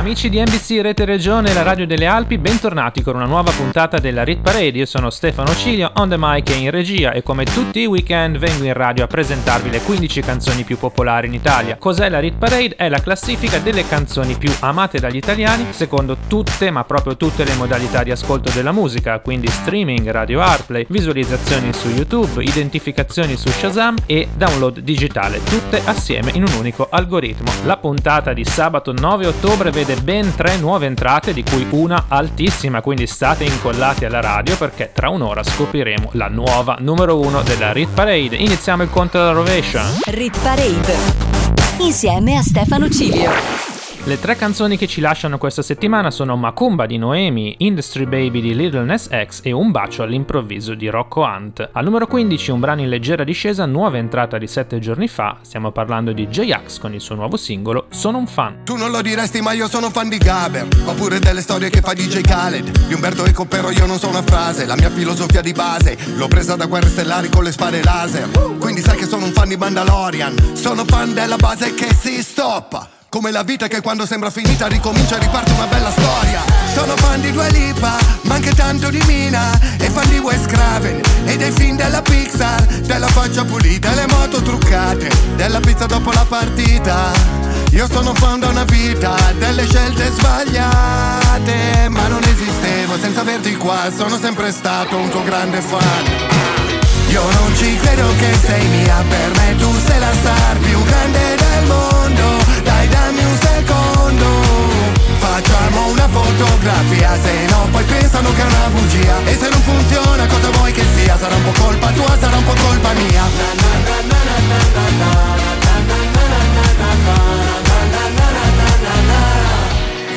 Amici di NBC Rete Regione e la Radio delle Alpi, bentornati con una nuova puntata della Rit Parade. Io sono Stefano Cilio, on the mic e in regia e come tutti i weekend vengo in radio a presentarvi le 15 canzoni più popolari in Italia. Cos'è la Rit Parade? È la classifica delle canzoni più amate dagli italiani secondo tutte, ma proprio tutte le modalità di ascolto della musica, quindi streaming, radio Airplay, visualizzazioni su YouTube, identificazioni su Shazam e download digitale, tutte assieme in un unico algoritmo. La puntata di sabato 9 ottobre vede prevede ben tre nuove entrate, di cui una altissima, quindi state incollati alla radio perché tra un'ora scopriremo la nuova numero uno della Rit Parade. Iniziamo il conto della rovescia. Rit Parade. Insieme a Stefano Cilio. Le tre canzoni che ci lasciano questa settimana sono Macumba di Noemi, Industry Baby di Little Ness X e Un bacio all'improvviso di Rocco Hunt. Al numero 15 un brano in leggera discesa, nuova entrata di 7 giorni fa, stiamo parlando di J-Ax con il suo nuovo singolo Sono un fan. Tu non lo diresti ma io sono fan di Gaber, oppure delle storie che fa DJ Khaled, di Umberto Eco però io non so una frase, la mia filosofia di base, l'ho presa da guerre stellari con le spade laser, quindi sai che sono un fan di Mandalorian, sono fan della base che si stoppa. Come la vita che quando sembra finita ricomincia e riparte una bella storia. Sono fan di Dua Lipa, ma anche tanto di Mina. E fan di Wes Craven e dei film della Pixar. Della faccia pulita e le moto truccate. Della pizza dopo la partita. Io sono fan da una vita delle scelte sbagliate. Ma non esistevo senza averti qua Sono sempre stato un tuo grande fan. Io non ci credo che sei mia, per me tu sei la star più grande del mondo secondo. Facciamo una fotografia Se no poi pensano che è una bugia. E se non funziona cosa vuoi che sia? Sarà un po' colpa tua, sarà un po' colpa mia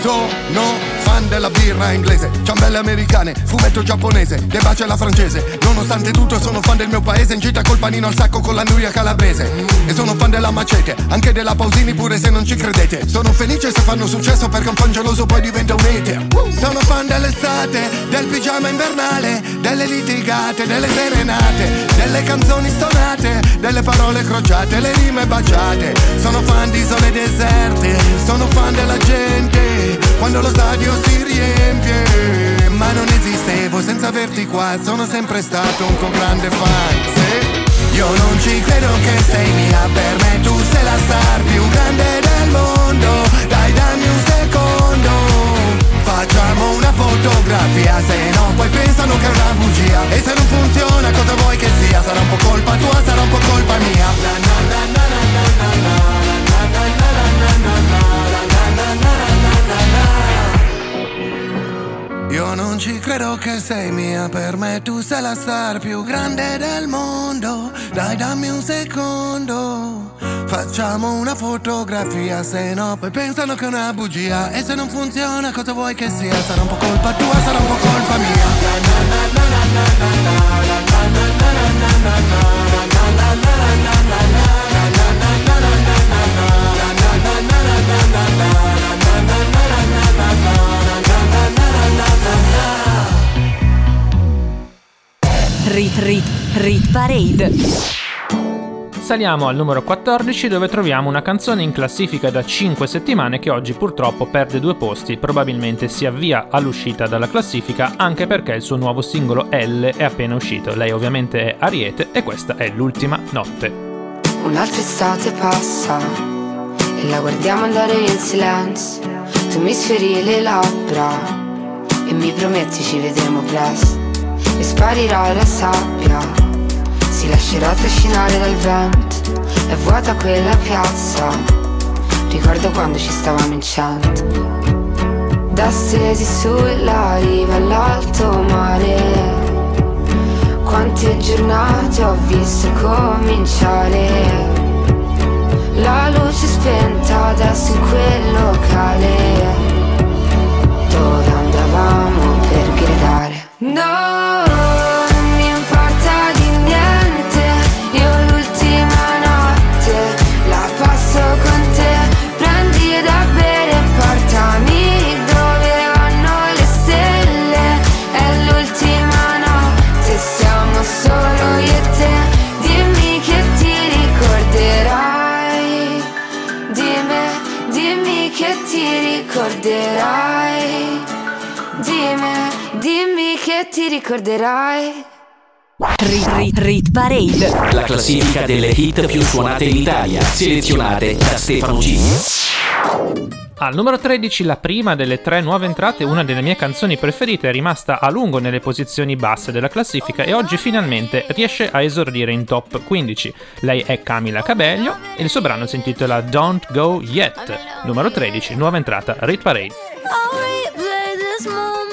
Sono fan della birra inglese, ciambelle americane, fumetto giapponese, le baci alla francese. Nonostante tutto sono fan del mio paese, in gita col panino al sacco con la nuria calabrese. E sono fan della macete, anche della Pausini pure se non ci credete. Sono felice se fanno successo perché un fan geloso poi diventa un hater. Sono fan dell'estate, del pigiama invernale, delle litigate, delle serenate, delle canzoni stonate, delle parole crociate, le rime baciate. Sono fan di isole deserte, sono fan della quando lo stadio si riempie. Ma non esistevo senza averti qua Sono sempre stato un grande fan. Sì. Io non ci credo che sei mia Per me tu sei la star più grande del mondo. Dai dammi un secondo. Facciamo una fotografia Se no poi pensano che è una bugia. E se non funziona cosa vuoi che sia? Sarà un po' colpa tua, sarà un po' colpa mia. na, na, na, io non ci credo che sei mia, per me tu sei la star più grande del mondo. Dai, dammi un secondo. Facciamo una fotografia, se no poi pensano che è una bugia. E se non funziona, cosa vuoi che sia? Sarà un po' colpa tua, sarà un po' colpa mia. Rit Rit Rit Parade. Saliamo al numero 14 dove troviamo una canzone in classifica da 5 settimane che oggi purtroppo perde due posti, probabilmente si avvia all'uscita dalla classifica anche perché il suo nuovo singolo L è appena uscito. Lei ovviamente è Ariete e questa è l'ultima notte. Un'altra estate passa e la guardiamo andare in silenzio. Tu mi sferi le labbra e mi prometti ci vedremo presto e sparirà la sabbia, si lascerà trascinare dal vento, è vuota quella piazza, ricordo quando ci stavamo in cento. Da stesi sulla riva all'alto mare, quante giornate ho visto cominciare. La luce spenta adesso in quel locale, dove andavamo per gridare. No! Ricorderai. Rit, rit, rit Parade. La classifica delle hit più suonate in Italia, selezionate da Stefano G. Al numero 13, la prima delle tre nuove entrate, una delle mie canzoni preferite, è rimasta a lungo nelle posizioni basse della classifica e oggi finalmente riesce a esordire in top 15. Lei è Camila Cabello e il suo brano si intitola Don't Go Yet. Numero 13, nuova entrata, Rit Parade. come.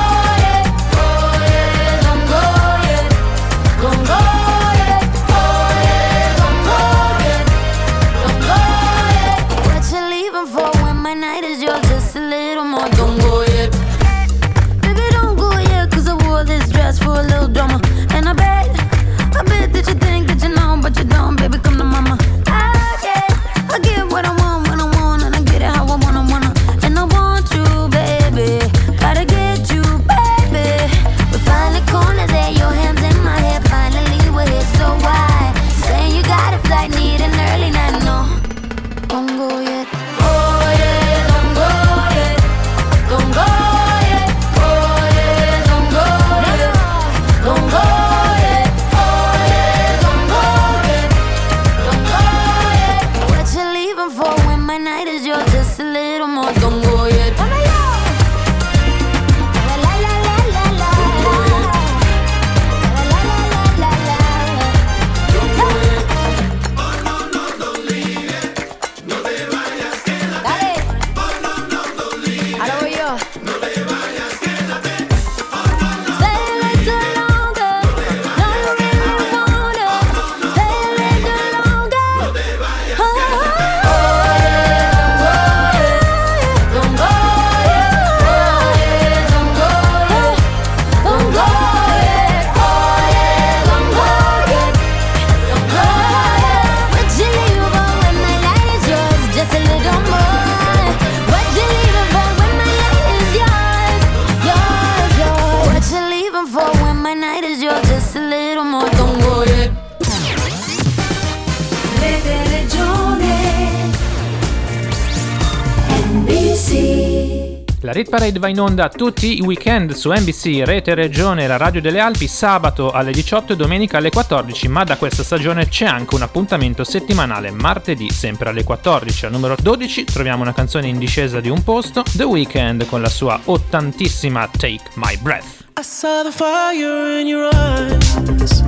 Parade va in onda tutti i weekend su NBC, Rete Regione, la Radio delle Alpi, sabato alle 18 e domenica alle 14, ma da questa stagione c'è anche un appuntamento settimanale, martedì sempre alle 14. Al numero 12 troviamo una canzone in discesa di un posto, The Weeknd con la sua ottantissima Take My Breath. I saw the fire in your eyes.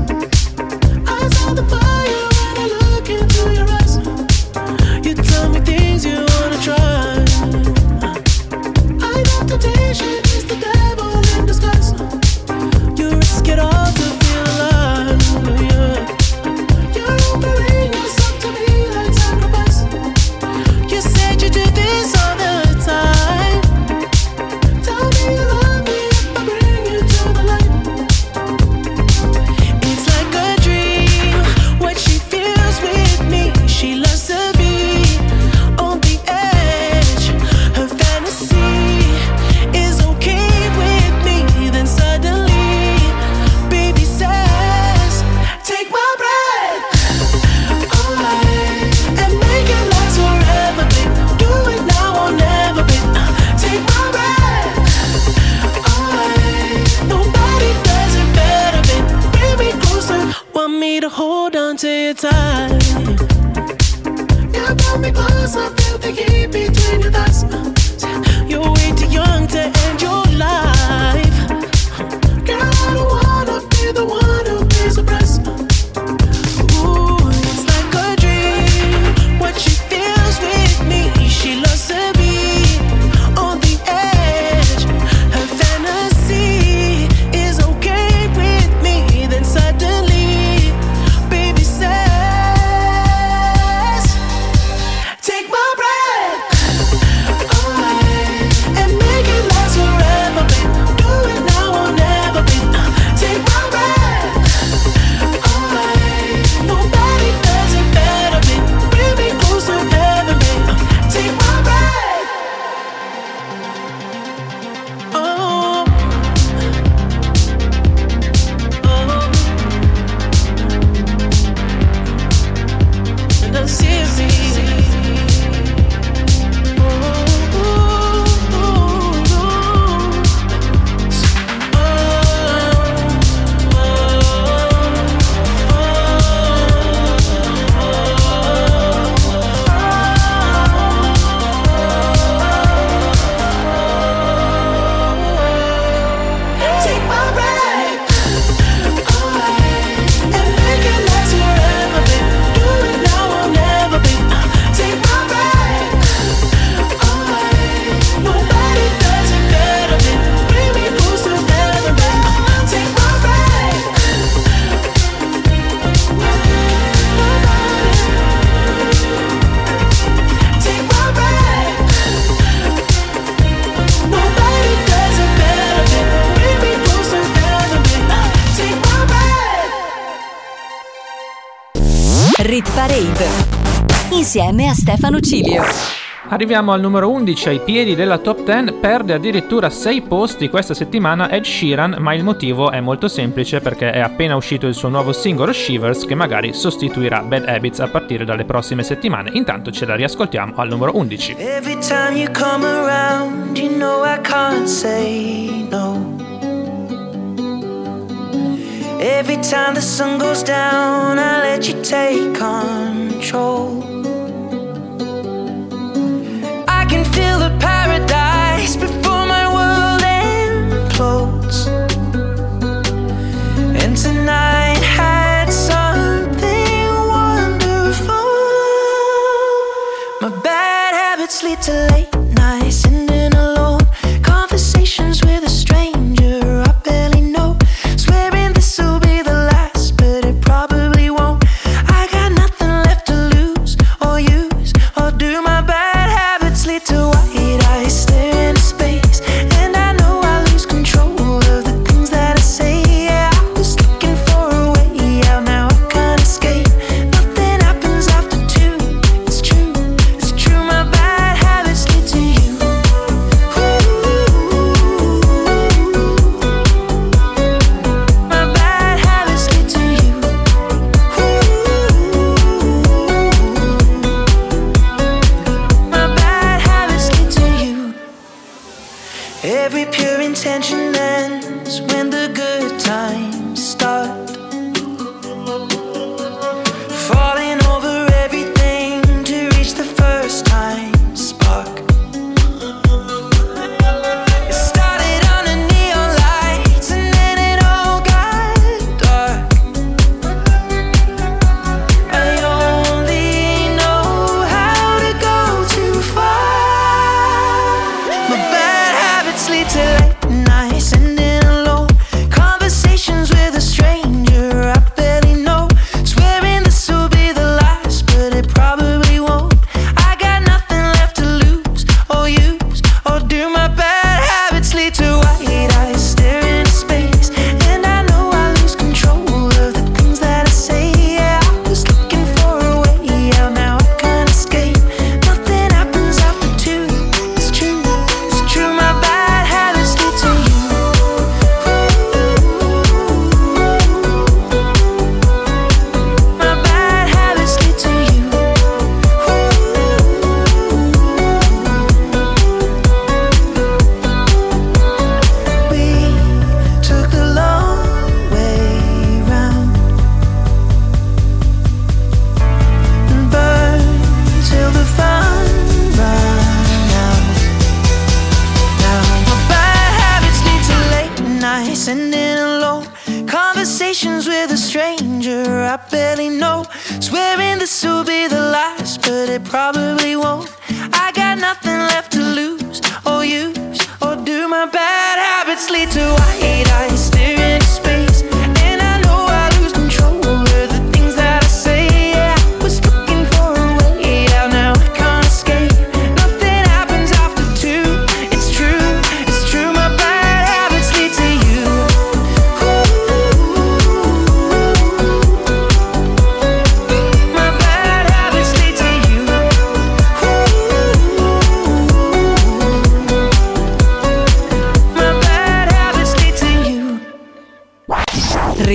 I saw the fire insieme a Stefano Cilio. Arriviamo al numero 11 ai piedi della top 10, perde addirittura 6 posti questa settimana Ed Sheeran, ma il motivo è molto semplice perché è appena uscito il suo nuovo singolo Shivers che magari sostituirà Bad Habits a partire dalle prossime settimane. Intanto ce la riascoltiamo al numero 11. Every time you come around, you know I can't say no. Every time the sun goes down, I let you take control. Can feel the paradise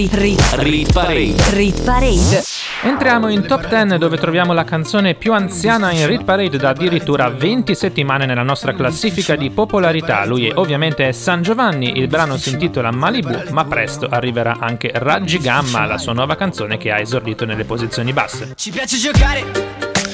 Rit Parade. Entriamo in top 10 dove troviamo la canzone più anziana in Rit Parade da addirittura 20 settimane nella nostra classifica di popolarità. Lui è, ovviamente è San Giovanni, il brano si intitola Malibu, ma presto arriverà anche Raggi Gamma, la sua nuova canzone che ha esordito nelle posizioni basse. Ci piace giocare,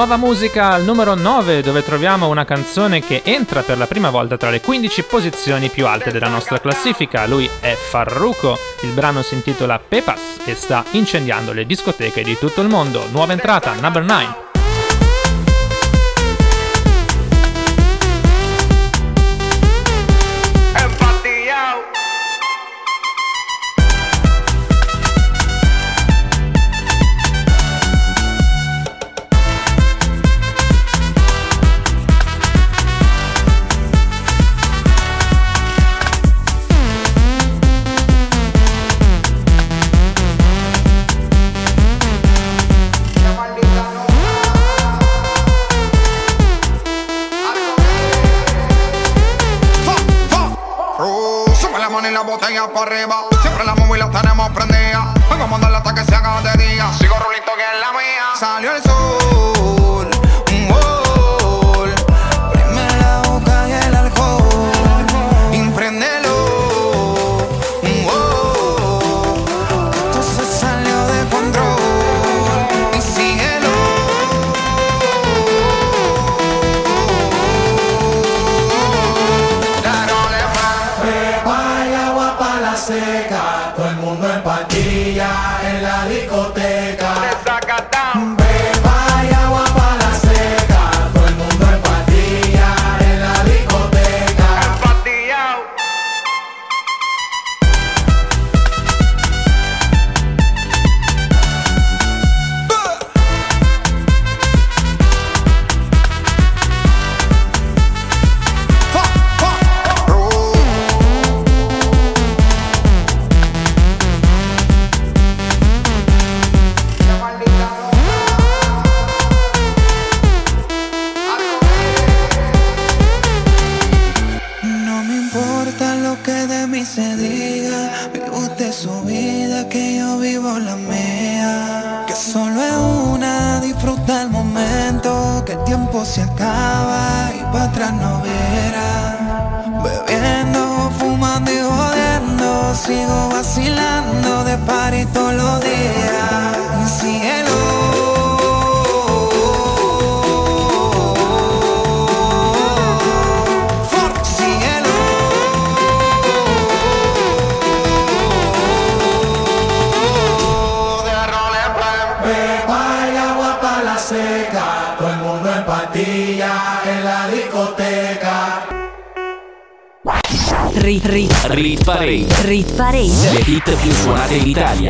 Nuova musica al numero 9 dove troviamo una canzone che entra per la prima volta tra le 15 posizioni più alte della nostra classifica. Lui è Farruko, il brano si intitola Pepas e sta incendiando le discoteche di tutto il mondo. Nuova entrata, number 9. Siempre la móvil la tenemos prendida. Vamos a mandarla hasta que se haga de día. Sigo rulito que es la mía. Salió el sol.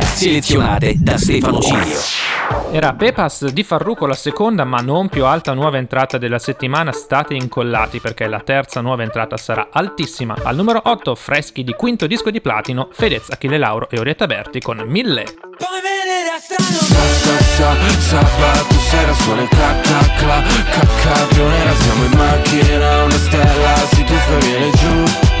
Selezionate da Stefano Cilio. Era Pepas di Farruco la seconda ma non più alta nuova entrata della settimana, state incollati perché la terza nuova entrata sarà altissima. Al numero 8 Freschi di quinto disco di platino, Fedez, Achille Lauro e Orietta Berti con 1000. Poi venere a strano Sabato sera suona il clac clac clac Cacca nera siamo in macchina Una stella si tuffa e viene giù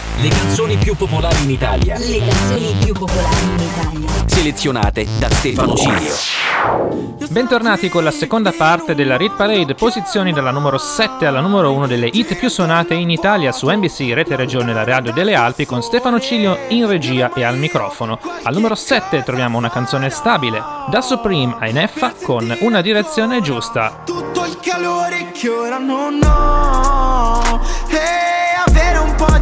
Le canzoni più popolari in Italia. Le canzoni più popolari in Italia. Selezionate da Stefano Cilio. Bentornati con la seconda parte della Rit Parade, posizioni dalla numero 7 alla numero 1 delle hit più suonate in Italia su NBC Rete Regione La Radio delle Alpi con Stefano Cilio in regia e al microfono. Al numero 7 troviamo una canzone stabile, da Supreme a Ineffa con Una direzione giusta. Tutto il calore che ora non ho. Hey po'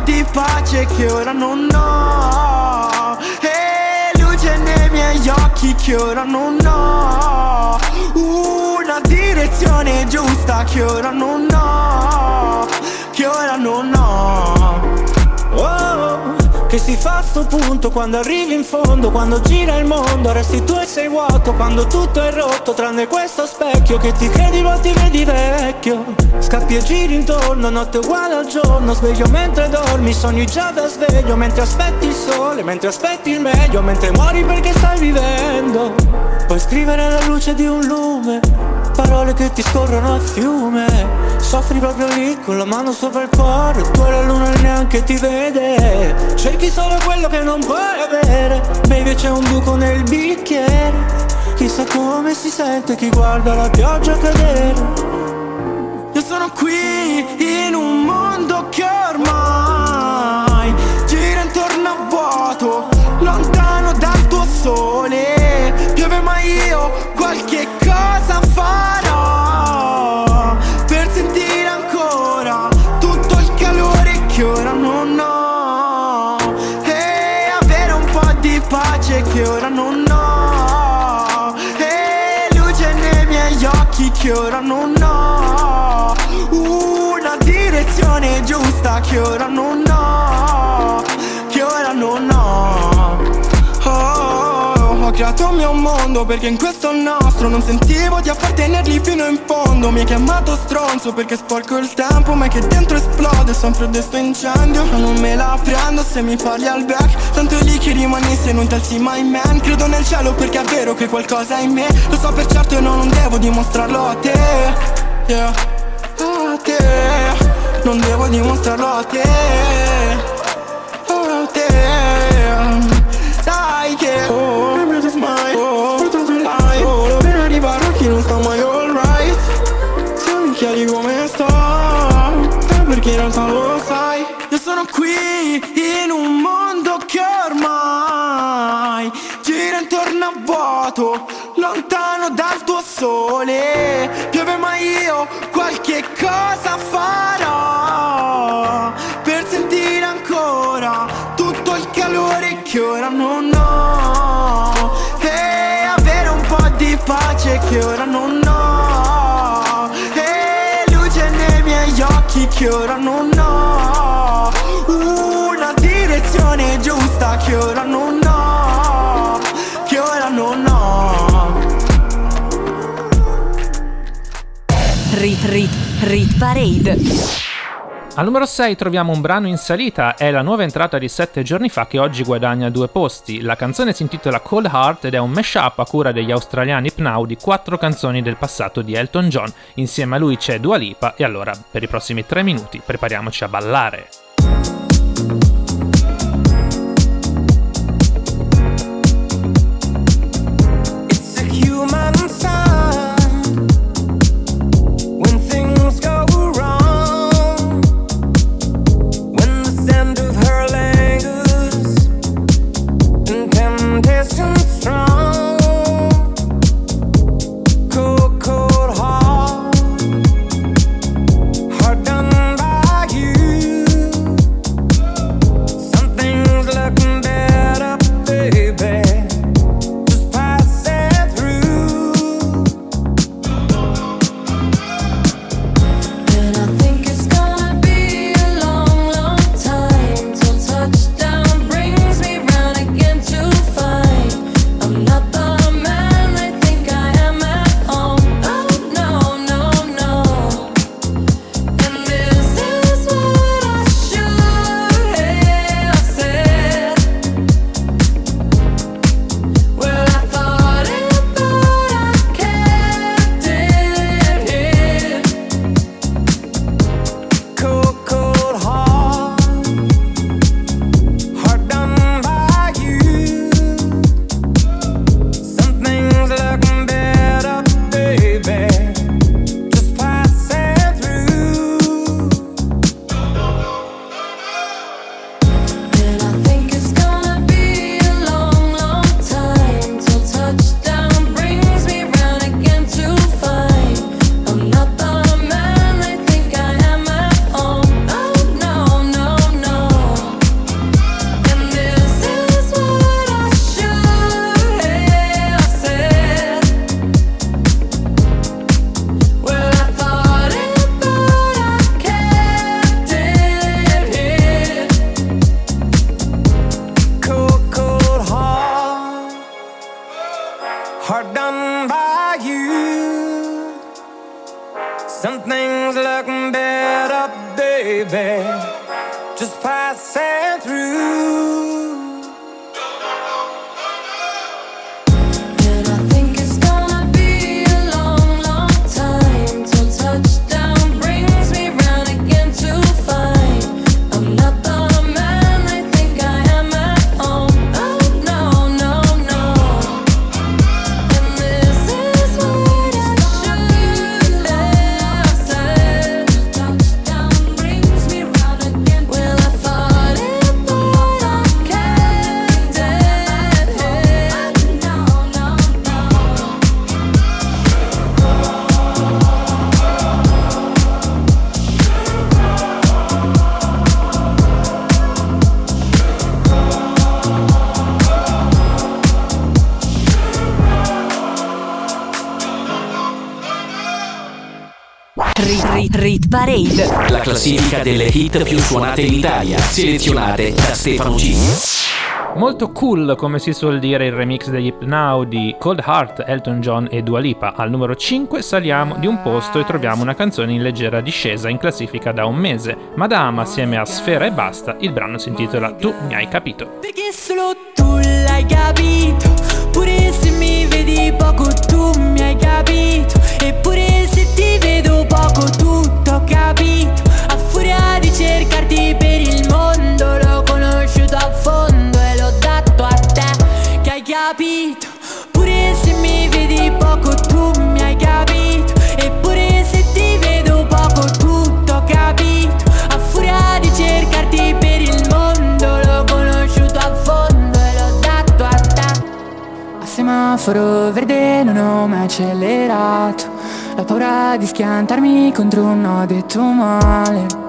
di pace che ora non ho. E luce nei miei occhi che ora non ho. Una direzione giusta che ora non ho. Che ora non ho che si fa a sto punto Quando arrivi in fondo Quando gira il mondo Resti tu e sei vuoto Quando tutto è rotto Tranne questo specchio Che ti credi ma ti vedi vecchio. Scappi e giri intorno Notte uguale al giorno Sveglio mentre dormi Sogni già da sveglio Mentre aspetti il sole Mentre aspetti il meglio Mentre muori perché stai vivendo. Puoi scrivere alla luce di un lume Parole che ti scorrono a fiume Soffri proprio lì con la mano sopra il cuore Tu e la luna neanche ti vede. Cerchi solo quello che non puoi avere. Baby c'è un buco nel bicchiere. Chissà come si sente chi guarda la pioggia cadere. Io sono qui in un mondo che ormai mondo perché in questo nostro non sentivo di appartenergli fino in fondo. Mi hai chiamato stronzo perché sporco il tempo ma è che dentro esplode sempre di sto incendio. Ma non me la prendo se mi parli al back. Tanto lì che rimani se non alzi mai man. Credo nel cielo perché è vero che qualcosa è in me. Lo so per certo e no, non devo dimostrarlo a te. Yeah, a te. Non devo dimostrarlo a te. A te Realtà lo sai Io sono qui in un mondo che ormai Gira intorno a vuoto Lontano dal tuo sole. Piove ma io qualche cosa che ora non ho Una direzione giusta che ora non ho Che ora non ho Rit Rit Rit Parade. Al numero 6 troviamo un brano in salita, è la nuova entrata di 7 giorni fa che oggi guadagna due posti. La canzone si intitola Cold Heart ed è un mashup a cura degli australiani Pnau di quattro canzoni del passato di Elton John. Insieme a lui c'è Dua Lipa e allora per i prossimi 3 minuti prepariamoci a ballare. Delle hit più suonate in Italia, selezionate da Stefano G. Molto cool, come si suol dire, il remix degli Hip Now di Cold Heart, Elton John e Dua Lipa. Al numero 5 saliamo di un posto e troviamo una canzone in leggera discesa in classifica da un mese. Madama assieme a Sfera e Basta, il brano si intitola Tu mi hai capito. Perché solo tu l'hai capito Pure se mi vedi poco tu mi hai capito Eppure se ti vedo poco tutto ho capito furia di cercarti per il mondo L'ho conosciuto a fondo e l'ho dato a te Che hai capito? Pure se mi vedi poco tu mi hai capito. Eppure se ti vedo poco tutto ho capito. A furia di cercarti per il mondo L'ho conosciuto a fondo e l'ho dato a te. A semaforo verde non ho mai accelerato. La paura di schiantarmi contro un no detto male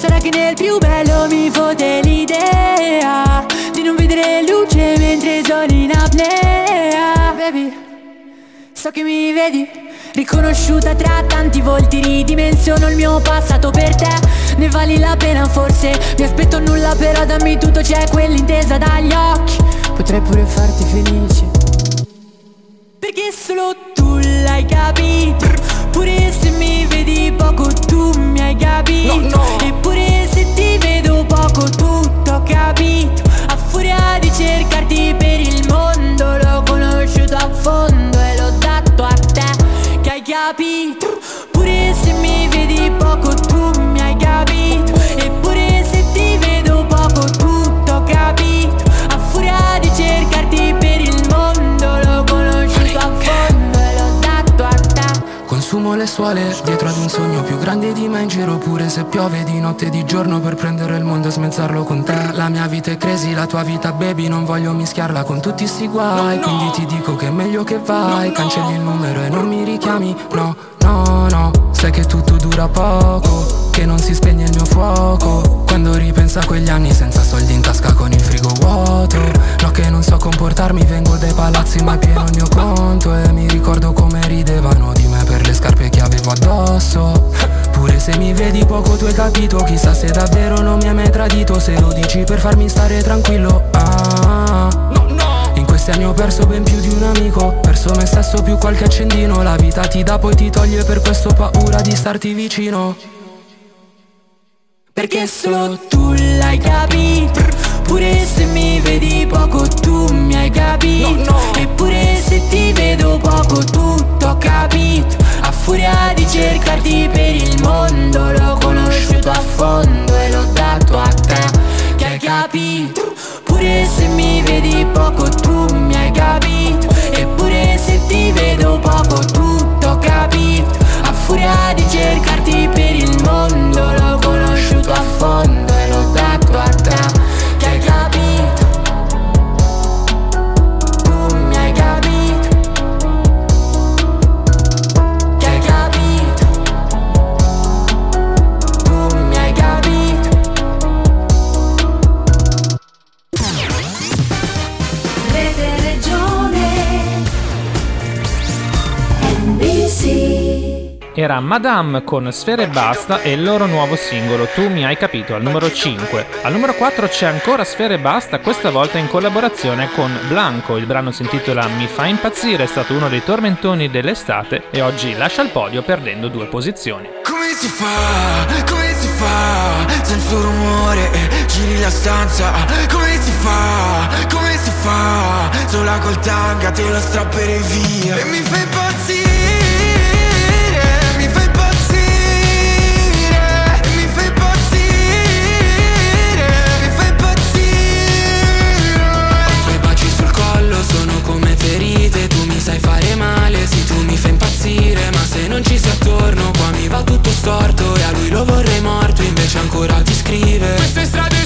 Sarà che nel più bello mi fotte l'idea Di non vedere luce mentre sono in apnea Baby, so che mi vedi Riconosciuta tra tanti volti Ridimensiono il mio passato per te. Ne vali la pena forse Mi aspetto nulla però dammi tutto C'è quell'intesa dagli occhi. Potrei pure farti felice. Perché solo tu l'hai capito Pure se mi vedi poco tu mi hai capito. Eppure se ti vedo poco tutto ho capito. A furia di cercarti per il mondo L'ho conosciuto a fondo e l'ho dato a te Che hai capito. Pure se mi vedi le suole. Dietro ad un sogno più grande di me in giro pure se piove di notte e di giorno per prendere il mondo e smezzarlo con te. La mia vita è crazy, la tua vita baby non voglio mischiarla con tutti sti guai. Quindi ti dico che è meglio che vai. Cancelli il numero e non mi richiami. No, no, no. Sai che tutto dura poco Che non si spegne il mio fuoco. Quando ripenso a quegli anni senza soldi in tasca con il frigo vuoto. No che non so comportarmi vengo dai palazzi ma pieno il mio conto. E mi ricordo come ridevano di me per le scarpe che avevo addosso. Pure se mi vedi poco tu hai capito. Chissà se davvero non mi hai mai tradito. Se lo dici per farmi stare tranquillo ah. In questi anni ho perso ben più di un amico Perso me stesso più qualche accendino. La vita ti dà poi ti toglie per questo paura di starti vicino. Perché solo tu l'hai capito Pure se mi vedi poco tu mi hai capito. Eppure se ti vedo poco tutto ho capito. A furia di cercarti per il mondo L'ho conosciuto a fondo e l'ho dato a te Che hai capito. Pure se mi vedi poco tu Madame con Sfere e Basta e il loro nuovo singolo Tu mi hai capito al numero 5. Al numero 4 c'è ancora Sfere e Basta, questa volta in collaborazione con Blanco. Il brano si intitola Mi fa impazzire, è stato uno dei tormentoni dell'estate e oggi lascia il podio perdendo due posizioni. Come si fa? Come si fa? Senza rumore giri la stanza Come si fa? Come si fa? Sola col tanga te lo strapperei via E mi fai impazzire se non ci sei attorno qua mi va tutto storto E a lui lo vorrei morto invece ancora ti scrive. Queste strade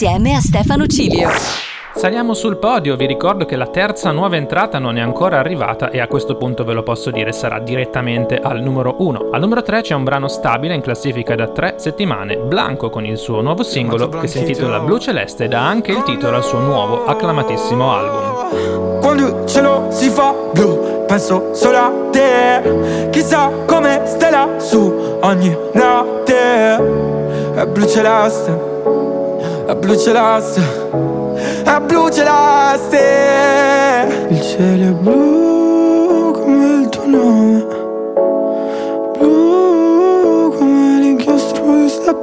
insieme a Stefano Cilio. Saliamo sul podio, vi ricordo che la terza nuova entrata non è ancora arrivata e a questo punto ve lo posso dire sarà direttamente al numero 1. Al numero 3 c'è un brano stabile in classifica da 3 settimane, Blanco con il suo nuovo singolo che si intitola Blu Celeste ed ha anche il titolo al suo nuovo acclamatissimo album. Quando il cielo si fa blu Penso solo a te Chissà come stai lassù Ogni notte È blu celeste È blu celeste È blu celeste Il cielo è blu come il tuo nome. Blu come l'inchiostro di sta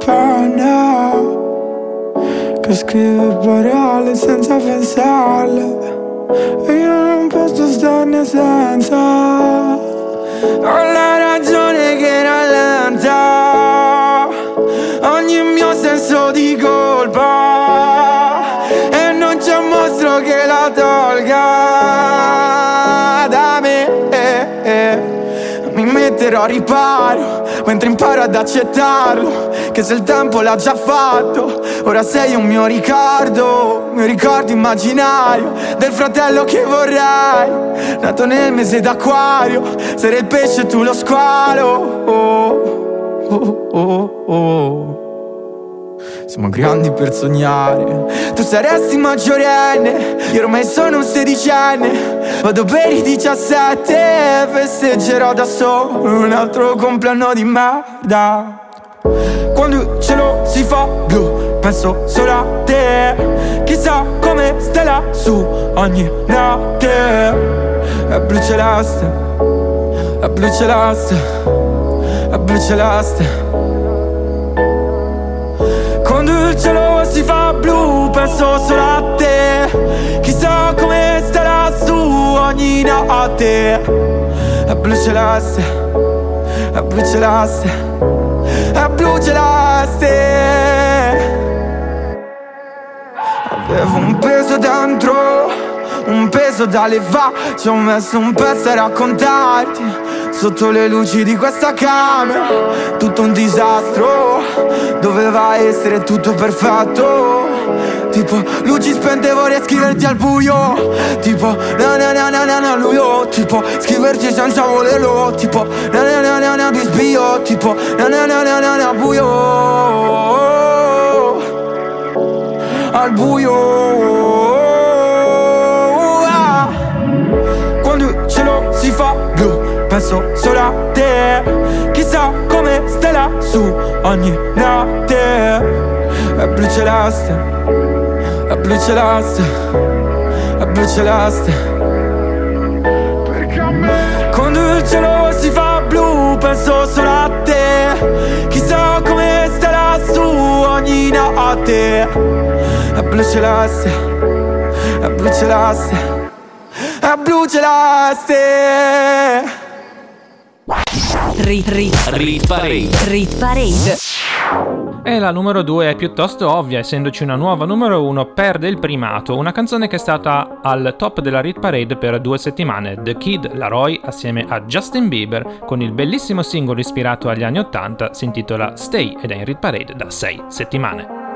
Che scrive parole senza pensarle. E io non posso starne senza. Ho la ragione che rallenta. Ogni mio senso di colpa metterò riparo Mentre imparo ad accettarlo Che se il tempo l'ha già fatto. Ora sei un mio ricordo Mio ricordo immaginario Del fratello che vorrei. Nato nel mese d'acquario Sarei il pesce e tu lo squalo. Oh, oh, oh, oh. Siamo grandi per sognare Tu saresti maggiorenne. Io ormai sono un sedicenne. Vado per i 17 Festeggerò da solo Un altro compleanno di merda. Quando il cielo si fa blu Penso solo a te. Chissà come stella su ogni notte. È blu celeste È blu celeste È blu celeste si fa blu penso solo a te. Chissà come starà su ogni notte. È blu celeste È blu celeste È blu celeste Avevo un peso dentro un peso da levare. Ci ho messo un pezzo a raccontarti Sotto le luci di questa camera Tutto un disastro Doveva essere tutto perfetto Tipo luci spente vorrei scriverti al buio Tipo na na na na na na luio Tipo scriverti senza volerlo Tipo na na na na na di sbio Tipo na na na na na na buio Al buio Penso solo a te. Chissà come stella su ogni notte. È blu celeste È blu celeste È blu celeste. Perché a me Quando il cielo si fa blu Penso solo a te. Chissà come stella su ogni notte. È blu celeste È blu celeste a blu celeste Rit, rit, Rit Parade. rit parade. E la numero 2 è piuttosto ovvia, essendoci una nuova numero 1 perde il primato, una canzone che è stata al top della Rit Parade per due settimane, The Kid Laroi assieme a Justin Bieber, con il bellissimo singolo ispirato agli anni 80, si intitola Stay ed è in Rit Parade da 6 settimane.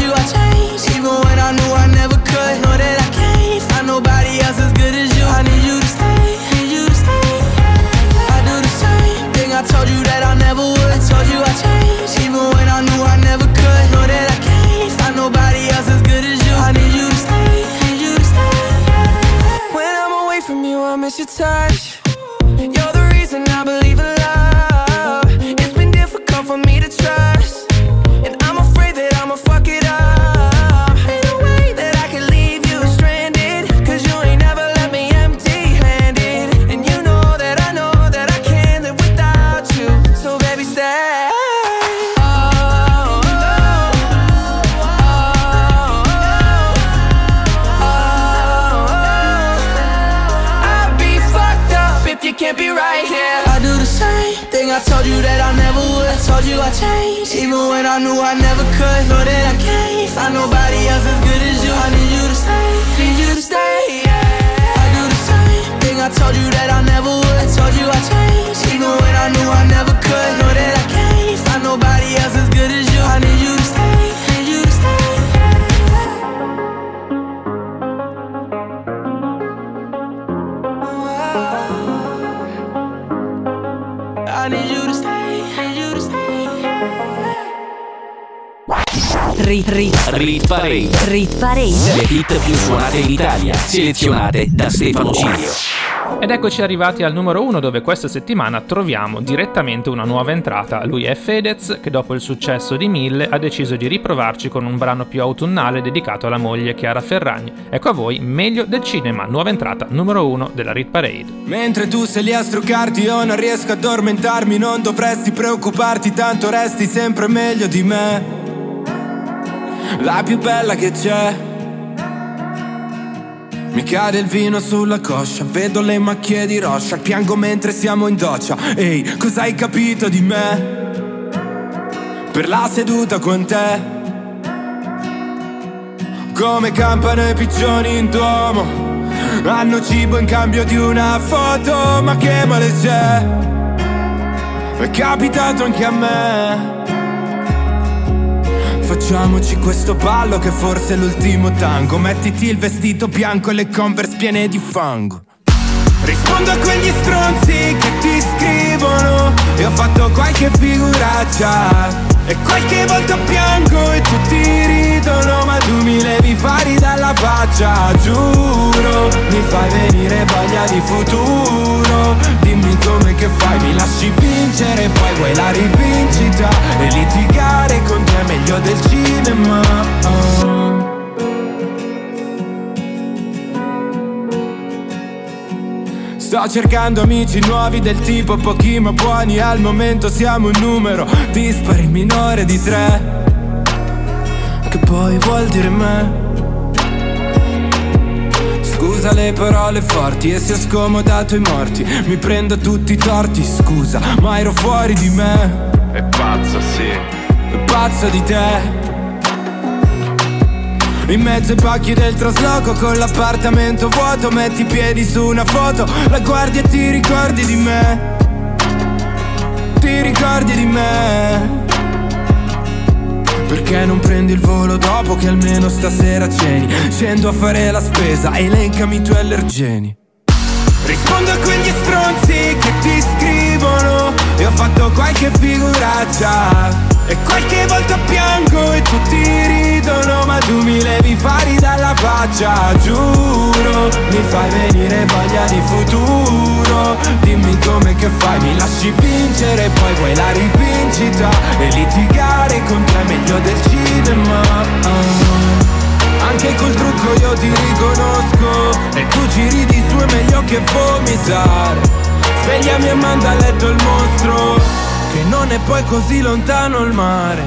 you selezionate da Stefano Cilio. Ed eccoci arrivati al numero 1 dove questa settimana troviamo direttamente una nuova entrata. Lui è Fedez che dopo il successo di Mille ha deciso di riprovarci con un brano più autunnale dedicato alla moglie Chiara Ferragni. Ecco a voi Meglio del cinema, nuova entrata numero 1 della Rit Parade. Mentre tu sei lì a struccarti io non riesco ad addormentarmi Non dovresti preoccuparti tanto resti sempre meglio di me La più bella che c'è Mi cade il vino sulla coscia, vedo le macchie di roscia, piango mentre siamo in doccia. Ehi, cosa hai capito di me? Per la seduta con te. Come campano i piccioni in duomo. Hanno cibo in cambio di una foto, ma che male c'è? È capitato anche a me. Facciamoci questo ballo che forse è l'ultimo tango. Mettiti il vestito bianco e le converse piene di fango. Rispondo a quegli stronzi che ti scrivono. E ho fatto qualche figuraccia e qualche volta piango e tutti ridono Ma tu mi levi fari dalla faccia Giuro, mi fai venire voglia di futuro. Dimmi come che fai, mi lasci vincere Poi vuoi la rivincita E litigare con te è meglio del cinema. Oh. Sto cercando amici nuovi del tipo pochi ma buoni Al momento siamo un numero dispari minore di tre. Che poi vuol dire me? Scusa le parole forti e si è scomodato i morti. Mi prendo tutti i torti, scusa, ma ero fuori di me. È pazzo, sì. È pazzo di te in mezzo ai pacchi del trasloco con l'appartamento vuoto Metti i piedi su una foto La guardi e ti ricordi di me. Ti ricordi di me. Perché non prendi il volo dopo che almeno stasera ceni? Scendo a fare la spesa, elencami i tuoi allergeni. Rispondo a quegli stronzi che ti scrivono E ho fatto qualche figuraccia E qualche volta piango e tutti ridono Ma tu mi levi fari dalla faccia. Giuro, mi fai venire voglia di futuro. Dimmi come che fai, mi lasci vincere Poi vuoi la rivincita E litigare con te è meglio del cinema. Anche col trucco io ti riconosco E tu ci ridi su è meglio che vomitare. Svegliami e manda a letto il mostro Che non è poi così lontano il mare.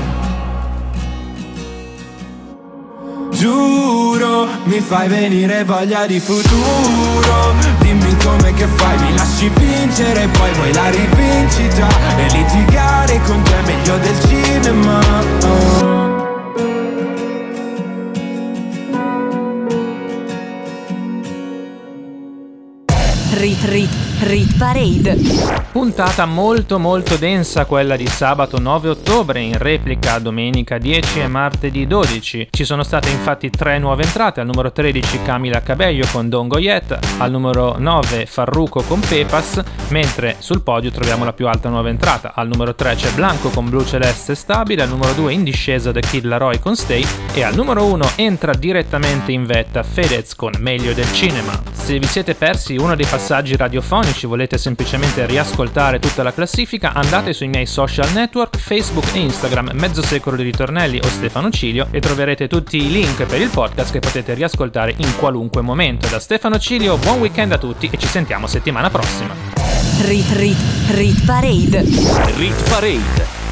Giuro, mi fai venire voglia di futuro. Dimmi come che fai, mi lasci vincere Poi vuoi la rivincita E litigare con te è meglio del cinema. Oh. Rit Rit Rit Parade. Puntata molto molto densa quella di sabato 9 ottobre in replica domenica 10 e martedì 12. Ci sono state infatti tre nuove entrate, al numero 13 Camila Cabello con Don Goyet, al numero 9 Farruco con Pepas, mentre sul podio troviamo la più alta nuova entrata, al numero 3 c'è Blanco con Blu Celeste Stabile, al numero 2 in discesa The Kid Laroi con Stay e al numero 1 entra direttamente in vetta Fedez con Meglio del cinema. Se vi siete persi uno dei passaggi radiofonici, volete semplicemente riascoltare tutta la classifica, andate sui miei social network, Facebook e Instagram, Mezzo Secolo di Ritornelli o Stefano Cilio e troverete tutti i link per il podcast che potete riascoltare in qualunque momento. Da Stefano Cilio, buon weekend a tutti e ci sentiamo settimana prossima. Rit Rit Rit Parade. Rit Parade.